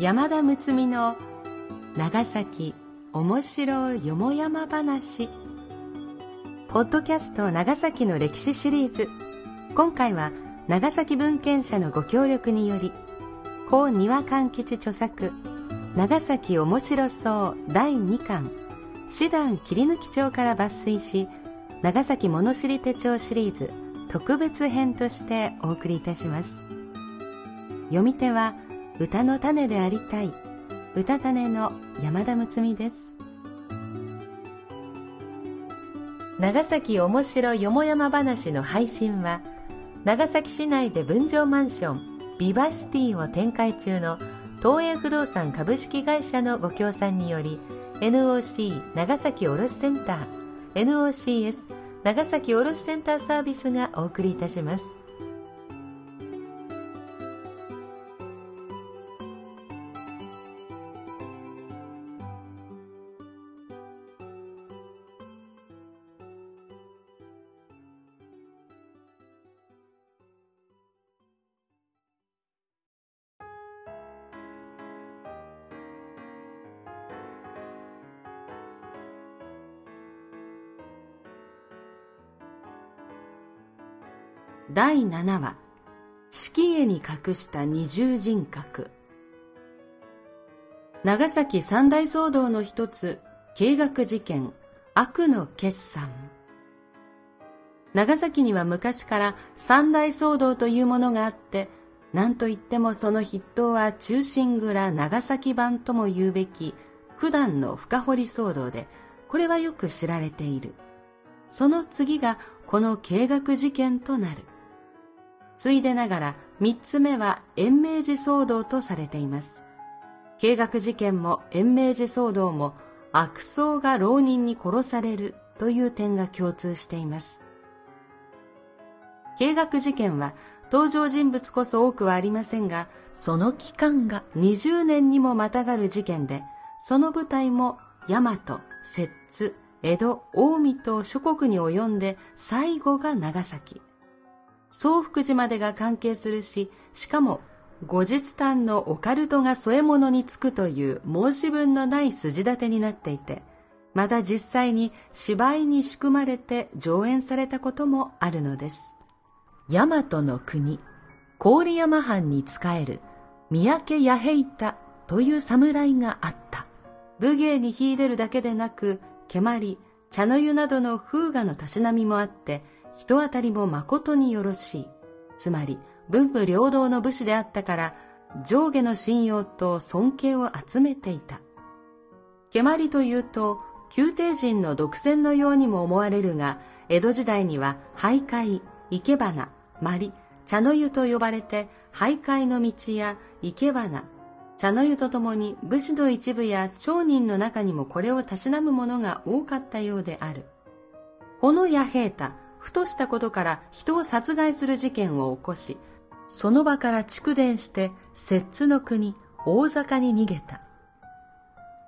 山田睦美の長崎面白いよもやま話。ポッドキャスト長崎の歴史シリーズ。今回は長崎文献社のご協力により高庭勘吉著作長崎面白そう第2巻師団切り抜き帳から抜粋し長崎物知り手帳シリーズ特別編としてお送りいたします。読み手は歌の種でありたい。歌種の山田睦美です。長崎おもしろよもやま話の配信は長崎市内で分譲マンションビバシティを展開中の東映不動産株式会社のご協賛により NOC 長崎卸センター NOCS 長崎卸センターサービスがお送りいたします。第7話四季絵に隠した二重人格。長崎三大騒動の一つ計画事件悪の決算。長崎には昔から三大騒動というものがあって何といってもその筆頭は中心蔵長崎版とも言うべき九段の深掘り騒動でこれはよく知られている。その次がこの計画事件となる。ついでながら三つ目は延命寺騒動とされています。計画事件も延命寺騒動も悪僧が浪人に殺されるという点が共通しています。計画事件は登場人物こそ多くはありませんが、その期間が20年にもまたがる事件で、その舞台も大和、摂津、江戸、近江と諸国に及んで最後が長崎。宗福寺までが関係するし、しかも後日談のオカルトが添え物につくという申し分のない筋立てになっていて、また実際に芝居に仕組まれて上演されたこともあるのです。大和の国、郡山藩に仕える三宅弥平太という侍があった。武芸に秀でるだけでなく、蹴鞠、茶の湯などの風雅のたしなみもあって、人当たりも誠によろしい。つまり、文武両道の武士であったから、上下の信用と尊敬を集めていた。蹴鞠というと、宮廷人の独占のようにも思われるが、江戸時代には徘徊、生け花、まり、茶の湯と呼ばれて、徘徊の道や生け花、茶の湯とともに武士の一部や町人の中にもこれをたしなむ者が多かったようである。この弥平太、ふとしたことから人を殺害する事件を起こし、その場から蓄電して摂津の国、大坂に逃げた。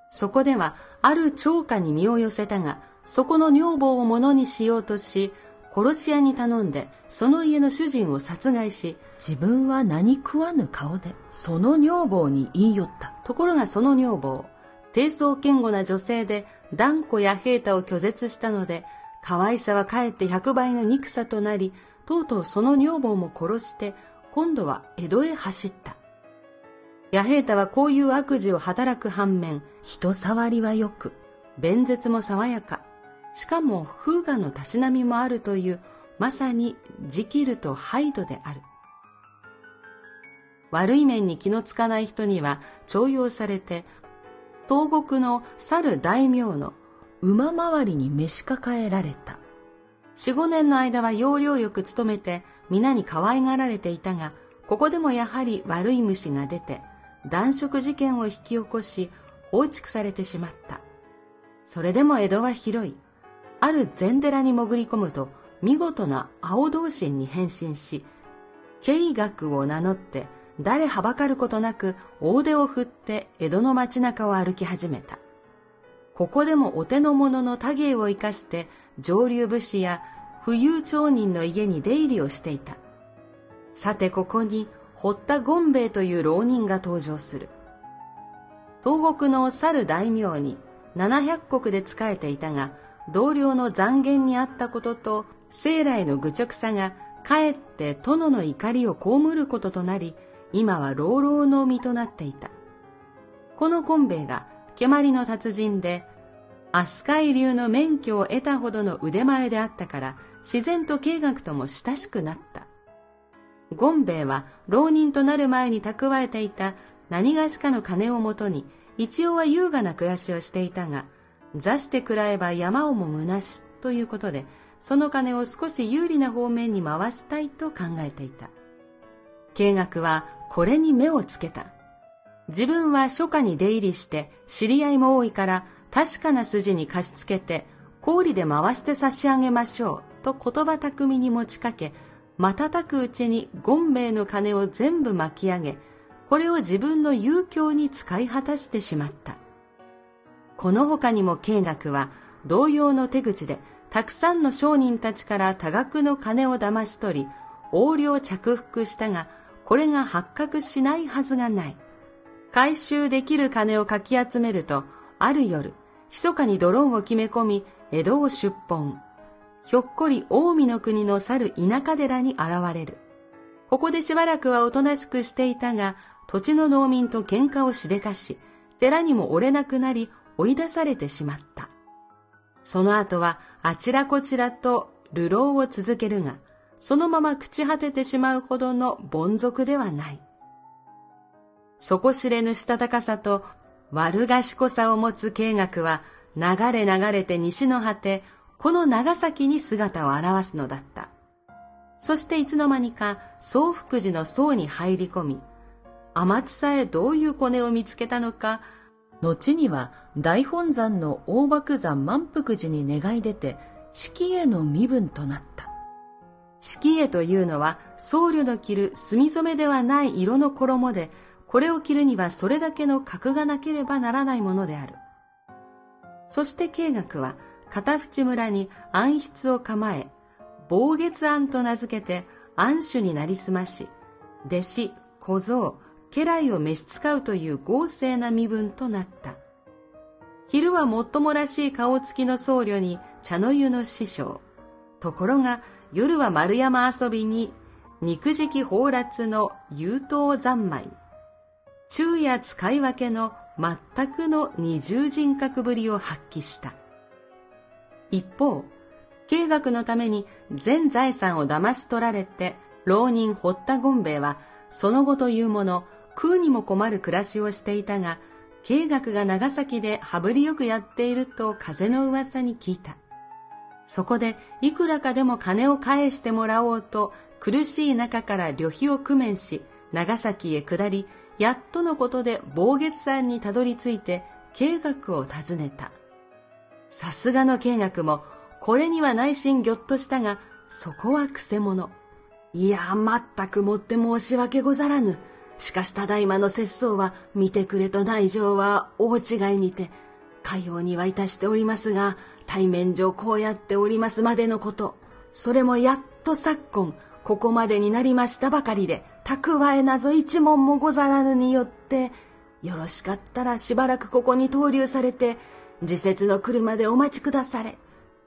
そこではある長家に身を寄せたが、そこの女房を物にしようとし、殺し屋に頼んで、その家の主人を殺害し、自分は何食わぬ顔で、その女房に言い寄った。ところがその女房、低層堅固な女性で、断固や平太を拒絶したので、可愛さはかえって100倍の憎さとなり、とうとうその女房も殺して、今度は江戸へ走った。弥平太はこういう悪事を働く反面、人触りはよく、弁舌も爽やか、しかも風雅のたしなみもあるという、まさにジキルとハイドである。悪い面に気のつかない人には重用されて、東国の猿大名の馬回りに召し抱えられた。四五年の間は要領よく勤めて皆に可愛がられていたが、ここでもやはり悪い虫が出て、男色事件を引き起こし、放逐されてしまった。それでも江戸は広い。ある禅寺に潜り込むと、見事な青同心に変身し、慶学を名乗って、誰はばかることなく大手を振って江戸の街中を歩き始めた。ここでもお手の物の多芸を生かして上流武士や富裕町人の家に出入りをしていた。さてここに堀田権兵衛という浪人が登場する。東国の猿大名に700石で仕えていたが、同僚の残言にあったことと、生来の愚直さが、かえって殿の怒りを被ることとなり、今は老老の身となっていた。このゴンベイが、蹴鞠の達人で、飛鳥井流の免許を得たほどの腕前であったから、自然と経学とも親しくなった。ゴンベイは浪人となる前に蓄えていた何がしかの金をもとに、一応は優雅な暮らしをしていたが、座して食らえば山をも虚しということで、その金を少し有利な方面に回したいと考えていた。経学はこれに目をつけた。自分は初夏に出入りして知り合いも多いから確かな筋に貸し付けて氷で回して差し上げましょうと言葉巧みに持ちかけ瞬くうちに権兵衛の金を全部巻き上げこれを自分の遊興に使い果たしてしまった。この他にも経学は同様の手口でたくさんの商人たちから多額の金を騙し取り横領着服したがこれが発覚しないはずがない。回収できる金をかき集めると、ある夜、密かにドローンを決め込み、江戸を出本。ひょっこり近江の国の去る田舎寺に現れる。ここでしばらくはおとなしくしていたが、土地の農民と喧嘩をしでかし、寺にも折れなくなり、追い出されてしまった。その後は、あちらこちらと流浪を続けるが、そのまま朽ち果ててしまうほどの凡俗ではない。底知れぬしたたかさと悪賢さを持つ経学は流れ流れて西の果て、この長崎に姿を現すのだった。そしていつの間にか総福寺の僧に入り込み、天津さえどういうコネを見つけたのか、後には大本山の大爆山満腹寺に願い出て、式への身分となった。式絵というのは僧侶の着る墨染めではない色の衣で、これを着るにはそれだけの格がなければならないものである。そして慶学は片淵村に暗室を構え、暴月庵と名付けて暗主になりすまし、弟子、小僧、家来を召し使うという豪勢な身分となった。昼はもっともらしい顔つきの僧侶に茶の湯の師匠。ところが夜は丸山遊びに肉食放埓の優等三昧。昼夜使い分けの全くの二重人格ぶりを発揮した。一方、計学のために全財産を騙し取られて、浪人堀田権兵衛は、その後というもの、食うにも困る暮らしをしていたが、計学が長崎で羽振りよくやっていると風の噂に聞いた。そこでいくらかでも金を返してもらおうと苦しい中から旅費を工面し長崎へ下りやっとのことで暴月山にたどり着いて計画を尋ねた。さすがの計画も、これには内心ぎょっとしたが、そこはくせ者。いや、まったくもって申し訳ござらぬ。しかしただいまの節操は、見てくれと内情は大違いにて、かようにはいたしておりますが、対面上こうやっておりますまでのこと、それもやっと昨今、ここまでになりましたばかりで、蓄えなぞ一問もござらぬによって、よろしかったらしばらくここに投留されて、時節の来るまでお待ちくだされ、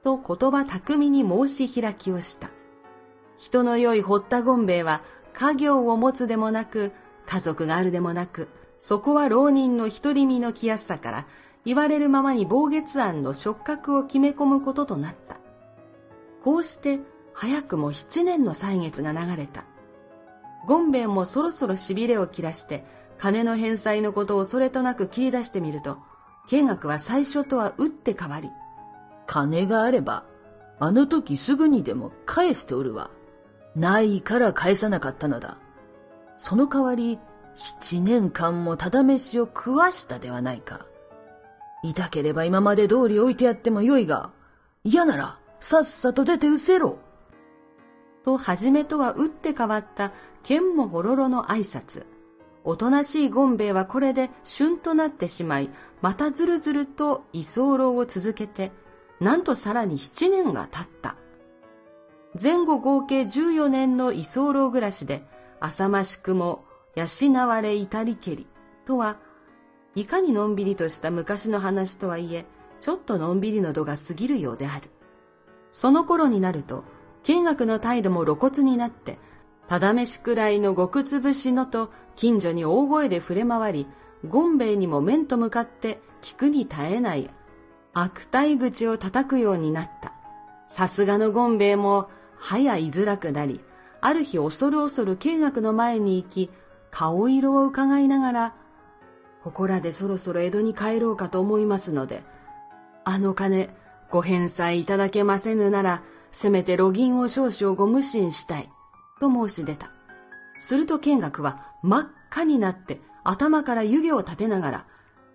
と言葉巧みに申し開きをした。人の良い堀田権兵衛は、家業を持つでもなく、家族があるでもなく、そこは浪人の独り身の来やすさから、言われるままに暴月案の触覚を決め込むこととなった。こうして早くも七年の歳月が流れた。権兵衛もそろそろ痺れを切らして、金の返済のことをそれとなく切り出してみると、計学は最初とは打って変わり、金があれば、あの時すぐにでも返しておるわ。ないから返さなかったのだ。その代わり、七年間もただ飯を食わしたではないか。痛ければ今まで通り置いてやってもよいが、嫌ならさっさと出て失せろ。と初めとは打って変わった剣もほろろの挨拶。おとなしいゴンベイはこれで旬となってしまい、またずるずると居候を続けて、なんとさらに七年が経った。前後合計14年の居候暮らしで、浅ましくも養われ至りけりとは、いかにのんびりとした昔の話とはいえ、ちょっとのんびりの度が過ぎるようである。その頃になると、見学の態度も露骨になって、ただ飯くらいの極つぶしのと近所に大声で触れ回り、ゴンベイにも面と向かって聞くに耐えない悪態口を叩くようになった。さすがのゴンベイも、はや居づらくなり、ある日恐る恐る見学の前に行き、顔色を伺いながら、ここらでそろそろ江戸に帰ろうかと思いますので、あの金、ご返済いただけませぬなら、せめて路銀を少々ご無心したい、と申し出た。すると見学は真っ赤になって頭から湯気を立てながら、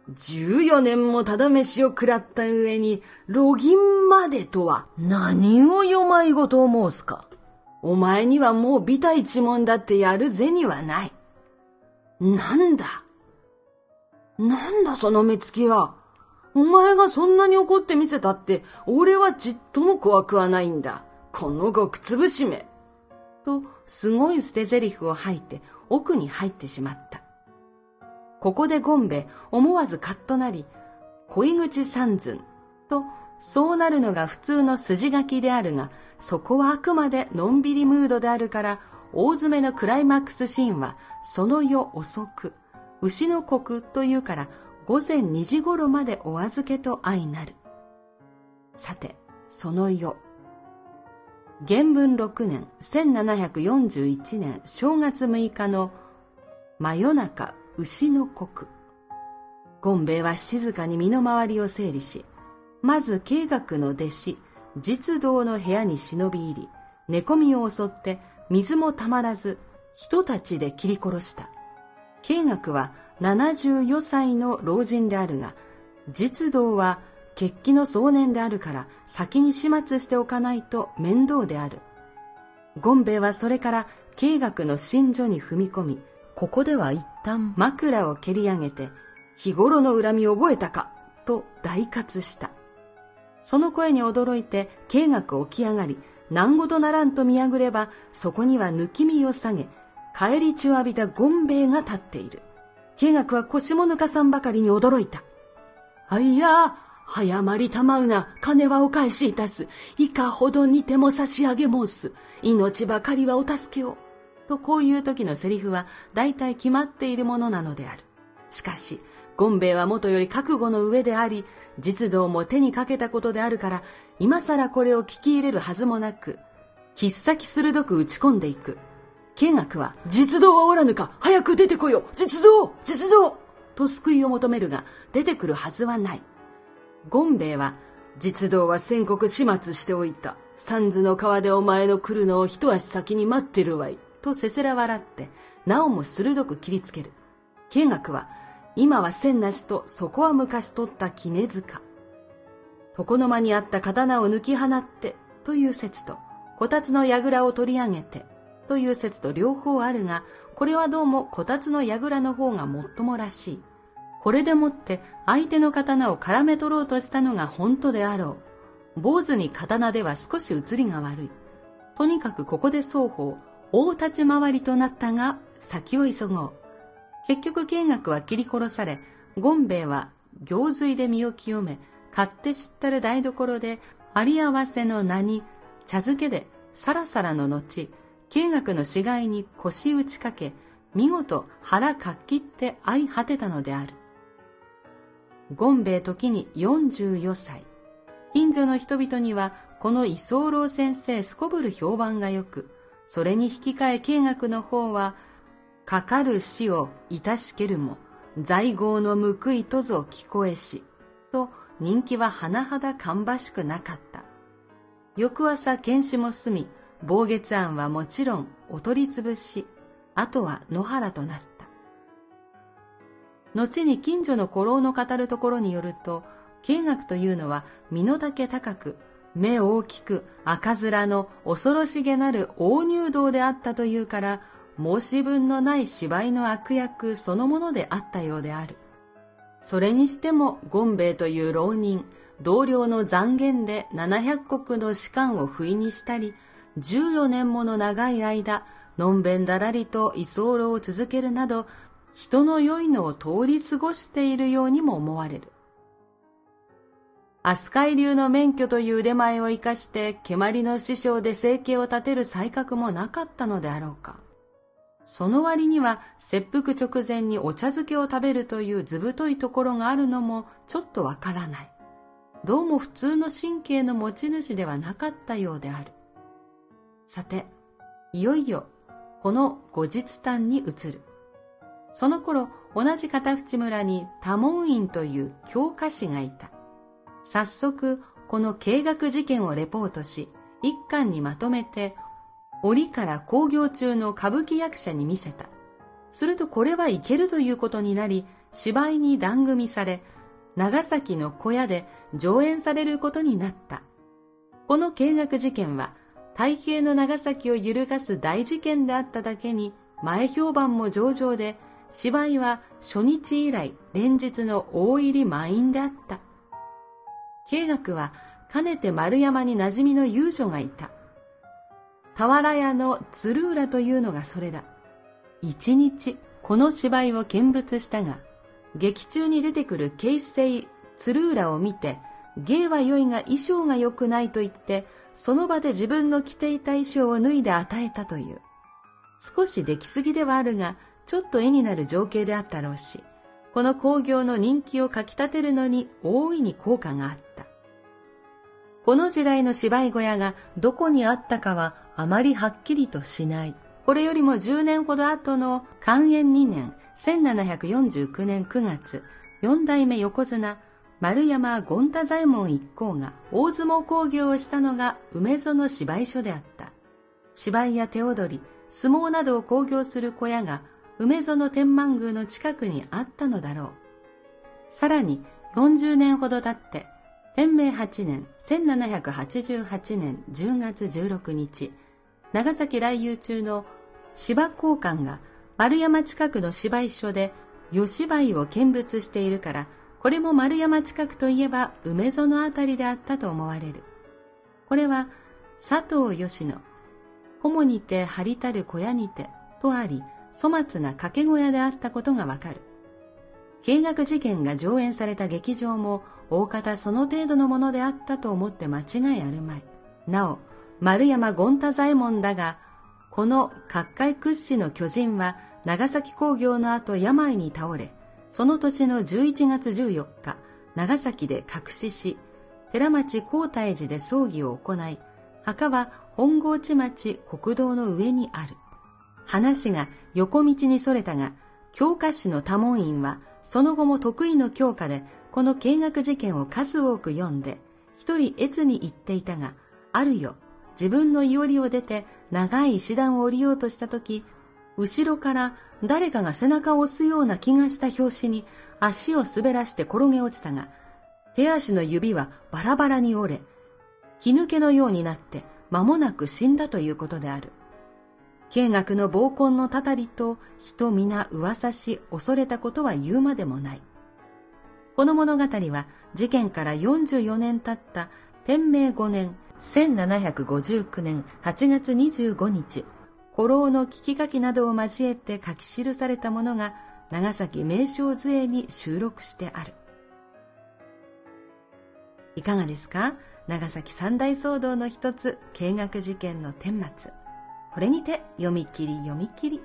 14年もただ飯を食らった上に、路銀までとは。何をよまいごと申すか。お前にはもうビタ一文だってやる銭はない。なんだ？なんだその目つきは？お前がそんなに怒ってみせたって、俺はちっとも怖くはないんだ。この極つぶしめ。と、すごい捨て台詞を吐いて奥に入ってしまった。ここでゴンベ、思わずカッとなり、恋口三寸と、そうなるのが普通の筋書きであるが、そこはあくまでのんびりムードであるから、大詰めのクライマックスシーンは、その夜遅く、牛の国というから午前2時頃までお預けと相なる。さて、その夜。元文6年1741年正月6日の真夜中牛の国。ゴンベは静かに身の回りを整理し、まず慶学の弟子、実道の部屋に忍び入り、寝込みを襲って水もたまらず、人たちで切り殺した。慶学は74歳の老人であるが、実道は血気の壮年であるから先に始末しておかないと面倒である。ゴンベイはそれから慶学の寝所に踏み込み、ここでは一旦枕を蹴り上げて、日頃の恨みを覚えたかと大喝した。その声に驚いて、慶学起き上がり、何事ならんと見やぐれば、そこには抜き身を下げ、帰り血を浴びたゴンベイが立っている。慶学は腰も抜かさんばかりに驚いた。あいや、早まりたまうな、金はお返しいたす。いかほどにても差し上げ申す。命ばかりはお助けを。とこういう時のセリフは大体決まっているものなのである。しかし、ゴンベイはもとより覚悟の上であり、実動も手にかけたことであるから、今更これを聞き入れるはずもなく、切っ先鋭く打ち込んでいく。慶学は、実動はおらぬか早く出てこよ実動実動と救いを求めるが、出てくるはずはない。ゴンベイは、実動は宣告始末しておいた。三途の川でお前の来るのを一足先に待ってるわい。とせせら笑って、なおも鋭く切りつける。見学は、今は千なしとそこは昔取った絹塚。床の間にあった刀を抜き放って、という説と、こたつの櫓を取り上げて、という説と両方あるが、これはどうもこたつの櫓の方が最もらしい。これでもって相手の刀を絡め取ろうとしたのが本当であろう。坊主に刀では少し映りが悪い。とにかくここで双方、大立ち回りとなったが、先を急ごう。結局見学は切り殺され、ゴンベイは行水で身を清め、勝手知ったる台所で、あり合わせの名に、茶漬けでさらさらの後、見学の死骸に腰打ちかけ、見事腹かっきって相果てたのである。ゴンベイ時に44歳。近所の人々には、この居候先生すこぶる評判がよく、それに引き換え計学の方は、かかる死をいたしけるも、在郷の報いとぞ聞こえし、と人気は甚だ芳しくなかった。翌朝検視も済み、暴月案はもちろんお取り潰し、あとは野原となった。後に近所の古老の語るところによると、経学というのは身の丈高く、目大きく赤面の恐ろしげなる大入道であったというから、申し分のない芝居の悪役そのものであったようである。それにしても、ゴンベイという浪人、同僚の残言で700石の士官を不意にしたり、14年もの長い間、のんべんだらりと居候を続けるなど、人の良いのを通り過ごしているようにも思われる。飛鳥流の免許という腕前を生かして蹴鞠の師匠で生計を立てる才覚もなかったのであろうか。その割には切腹直前にお茶漬けを食べるという図太いところがあるのもちょっとわからない。どうも普通の神経の持ち主ではなかったようである。さて、いよいよこの後日談に移る。その頃、同じ片淵村に多門院という教科師がいた。早速、この計画事件をレポートし、一巻にまとめて、折から興行中の歌舞伎役者に見せた。するとこれはいけるということになり、芝居に番組され、長崎の小屋で上演されることになった。この計画事件は、太平の長崎を揺るがす大事件であっただけに、前評判も上々で、芝居は初日以来連日の大入り満員であった。慶学はかねて丸山に馴染みの遊女がいた。俵屋の鶴浦というのがそれだ。一日この芝居を見物したが、劇中に出てくる警視正鶴浦を見て、芸は良いが衣装が良くないと言って、その場で自分の着ていた衣装を脱いで与えたという。少し出来すぎではあるが、ちょっと絵になる情景であったろうし、この工業の人気をかき立てるのに大いに効果があった。この時代の芝居小屋がどこにあったかはあまりはっきりとしない。これよりも10年ほど後の寛延2年1749年9月、四代目横綱丸山権太左衛門一行が大相撲工業をしたのが梅園芝居所であった。芝居や手踊り、相撲などを興行する小屋が梅園天満宮の近くにあったのだろう。さらに40年ほど経って、天明8年1788年10月16日、長崎来遊中の芝交換が丸山近くの芝居所で吉芝居を見物しているから、これも丸山近くといえば梅園あたりであったと思われる。これは佐藤吉野、主にて張りたる小屋にてとあり、粗末な掛け小屋であったことがわかる。計画事件が上演された劇場も大方その程度のものであったと思って間違いあるまい。なお、丸山権太左衛門だが、この各界屈指の巨人は長崎工業の後病に倒れ、その年の11月14日、長崎で隠しし、寺町高泰寺で葬儀を行い、墓は本郷地町国道の上にある。話が横道にそれたが、教科師の多門院は、その後も得意の教科で、この見学事件を数多く読んで、一人越に言っていたが、あるよ、自分のいおりを出て、長い石段を降りようとしたとき、後ろから誰かが背中を押すような気がした拍子に足を滑らして転げ落ちたが、手足の指はバラバラに折れ、気抜けのようになって間もなく死んだということである。慶学の暴行のたたりと人皆噂し恐れたことは言うまでもない。この物語は事件から44年経った天明5年1759年8月25日、古老の聞き書きなどを交えて書き記されたものが長崎名称図絵に収録してある。いかがですか？長崎三大騒動の一つ、計学事件の顛末。これにて読み切り読み切り。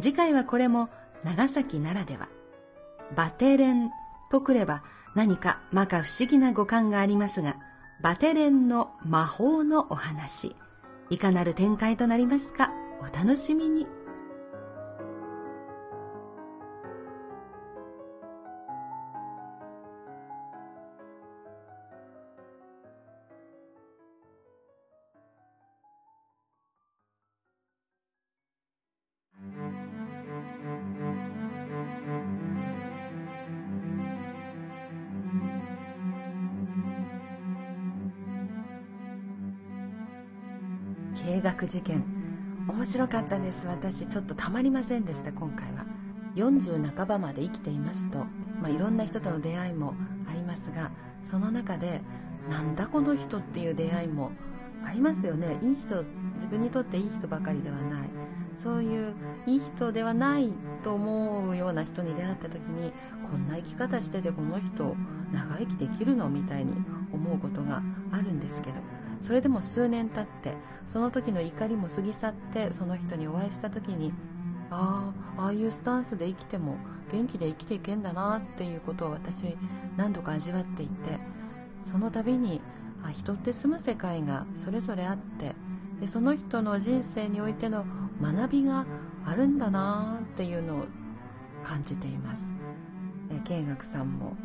次回はこれも長崎ならでは。バテレンとくれば何か摩訶不思議な語感がありますが、バテレンの魔法のお話。いかなる展開となりますかお楽しみに。計学事件面白かったです。私ちょっとたまりませんでした今回は。40半ばまで生きていますと、まあ、いろんな人との出会いもありますがその中でなんだこの人っていう出会いもありますよね。いい人自分にとっていい人ばかりではない。そういういい人ではないと思うような人に出会った時にこんな生き方しててこの人長生きできるの？みたいに思うことがあるんですけど。それでも数年経ってその時の怒りも過ぎ去ってその人にお会いした時にああああいうスタンスで生きても元気で生きていけんだなっていうことを私何度か味わっていてその度にあ人って住む世界がそれぞれあってでその人の人生においての学びがあるんだなっていうのを感じています。慶学さんも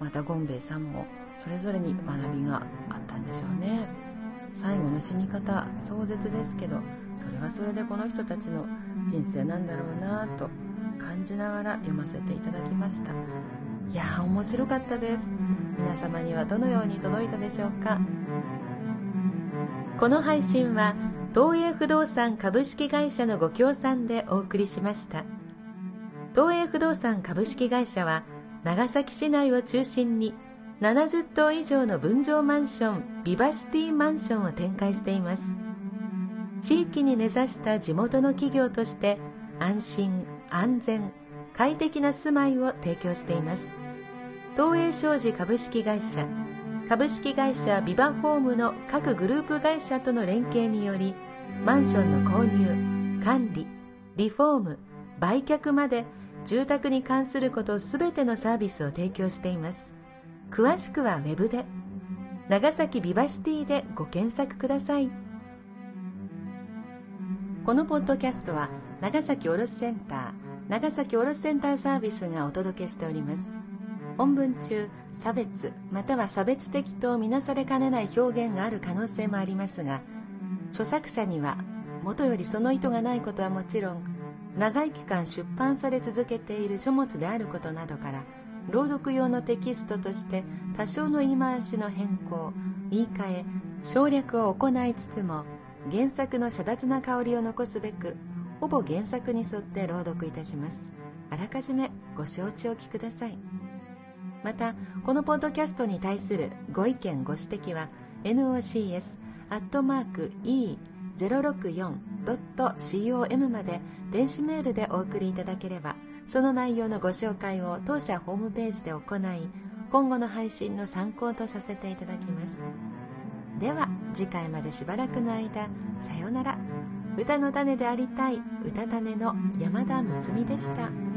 またゴンベイさんもそれぞれに学びがあったんでしょうね。最後の死に方壮絶ですけどそれはそれでこの人たちの人生なんだろうなと感じながら読ませていただきました。いやー面白かったです。皆様にはどのように届いたでしょうか？この配信は東映不動産株式会社のご協賛でお送りしました。東映不動産株式会社は長崎市内を中心に70棟以上の分譲マンションビバシティマンションを展開しています。地域に根ざした地元の企業として安心安全快適な住まいを提供しています。東映商事株式会社株式会社ビバホームの各グループ会社との連携によりマンションの購入管理リフォーム売却まで住宅に関することすべてのサービスを提供しています。詳しくはウェブで長崎ビバシティでご検索ください。このポッドキャストは長崎卸センター長崎卸センターサービスがお届けしております。本文中差別または差別的とみなされかねない表現がある可能性もありますが著作者にはもとよりその意図がないことはもちろん長い期間出版され続けている書物であることなどから朗読用のテキストとして多少の言い回しの変更言い換え省略を行いつつも原作の遮奪な香りを残すべくほぼ原作に沿って朗読いたします。あらかじめご承知おきください。またこのポッドキャストに対するご意見ご指摘は nocs.e064.com まで電子メールでお送りいただければその内容のご紹介を当社ホームページで行い今後の配信の参考とさせていただきますでは次回までしばらくの間さようなら歌の種でありたい歌種の山田睦美でした。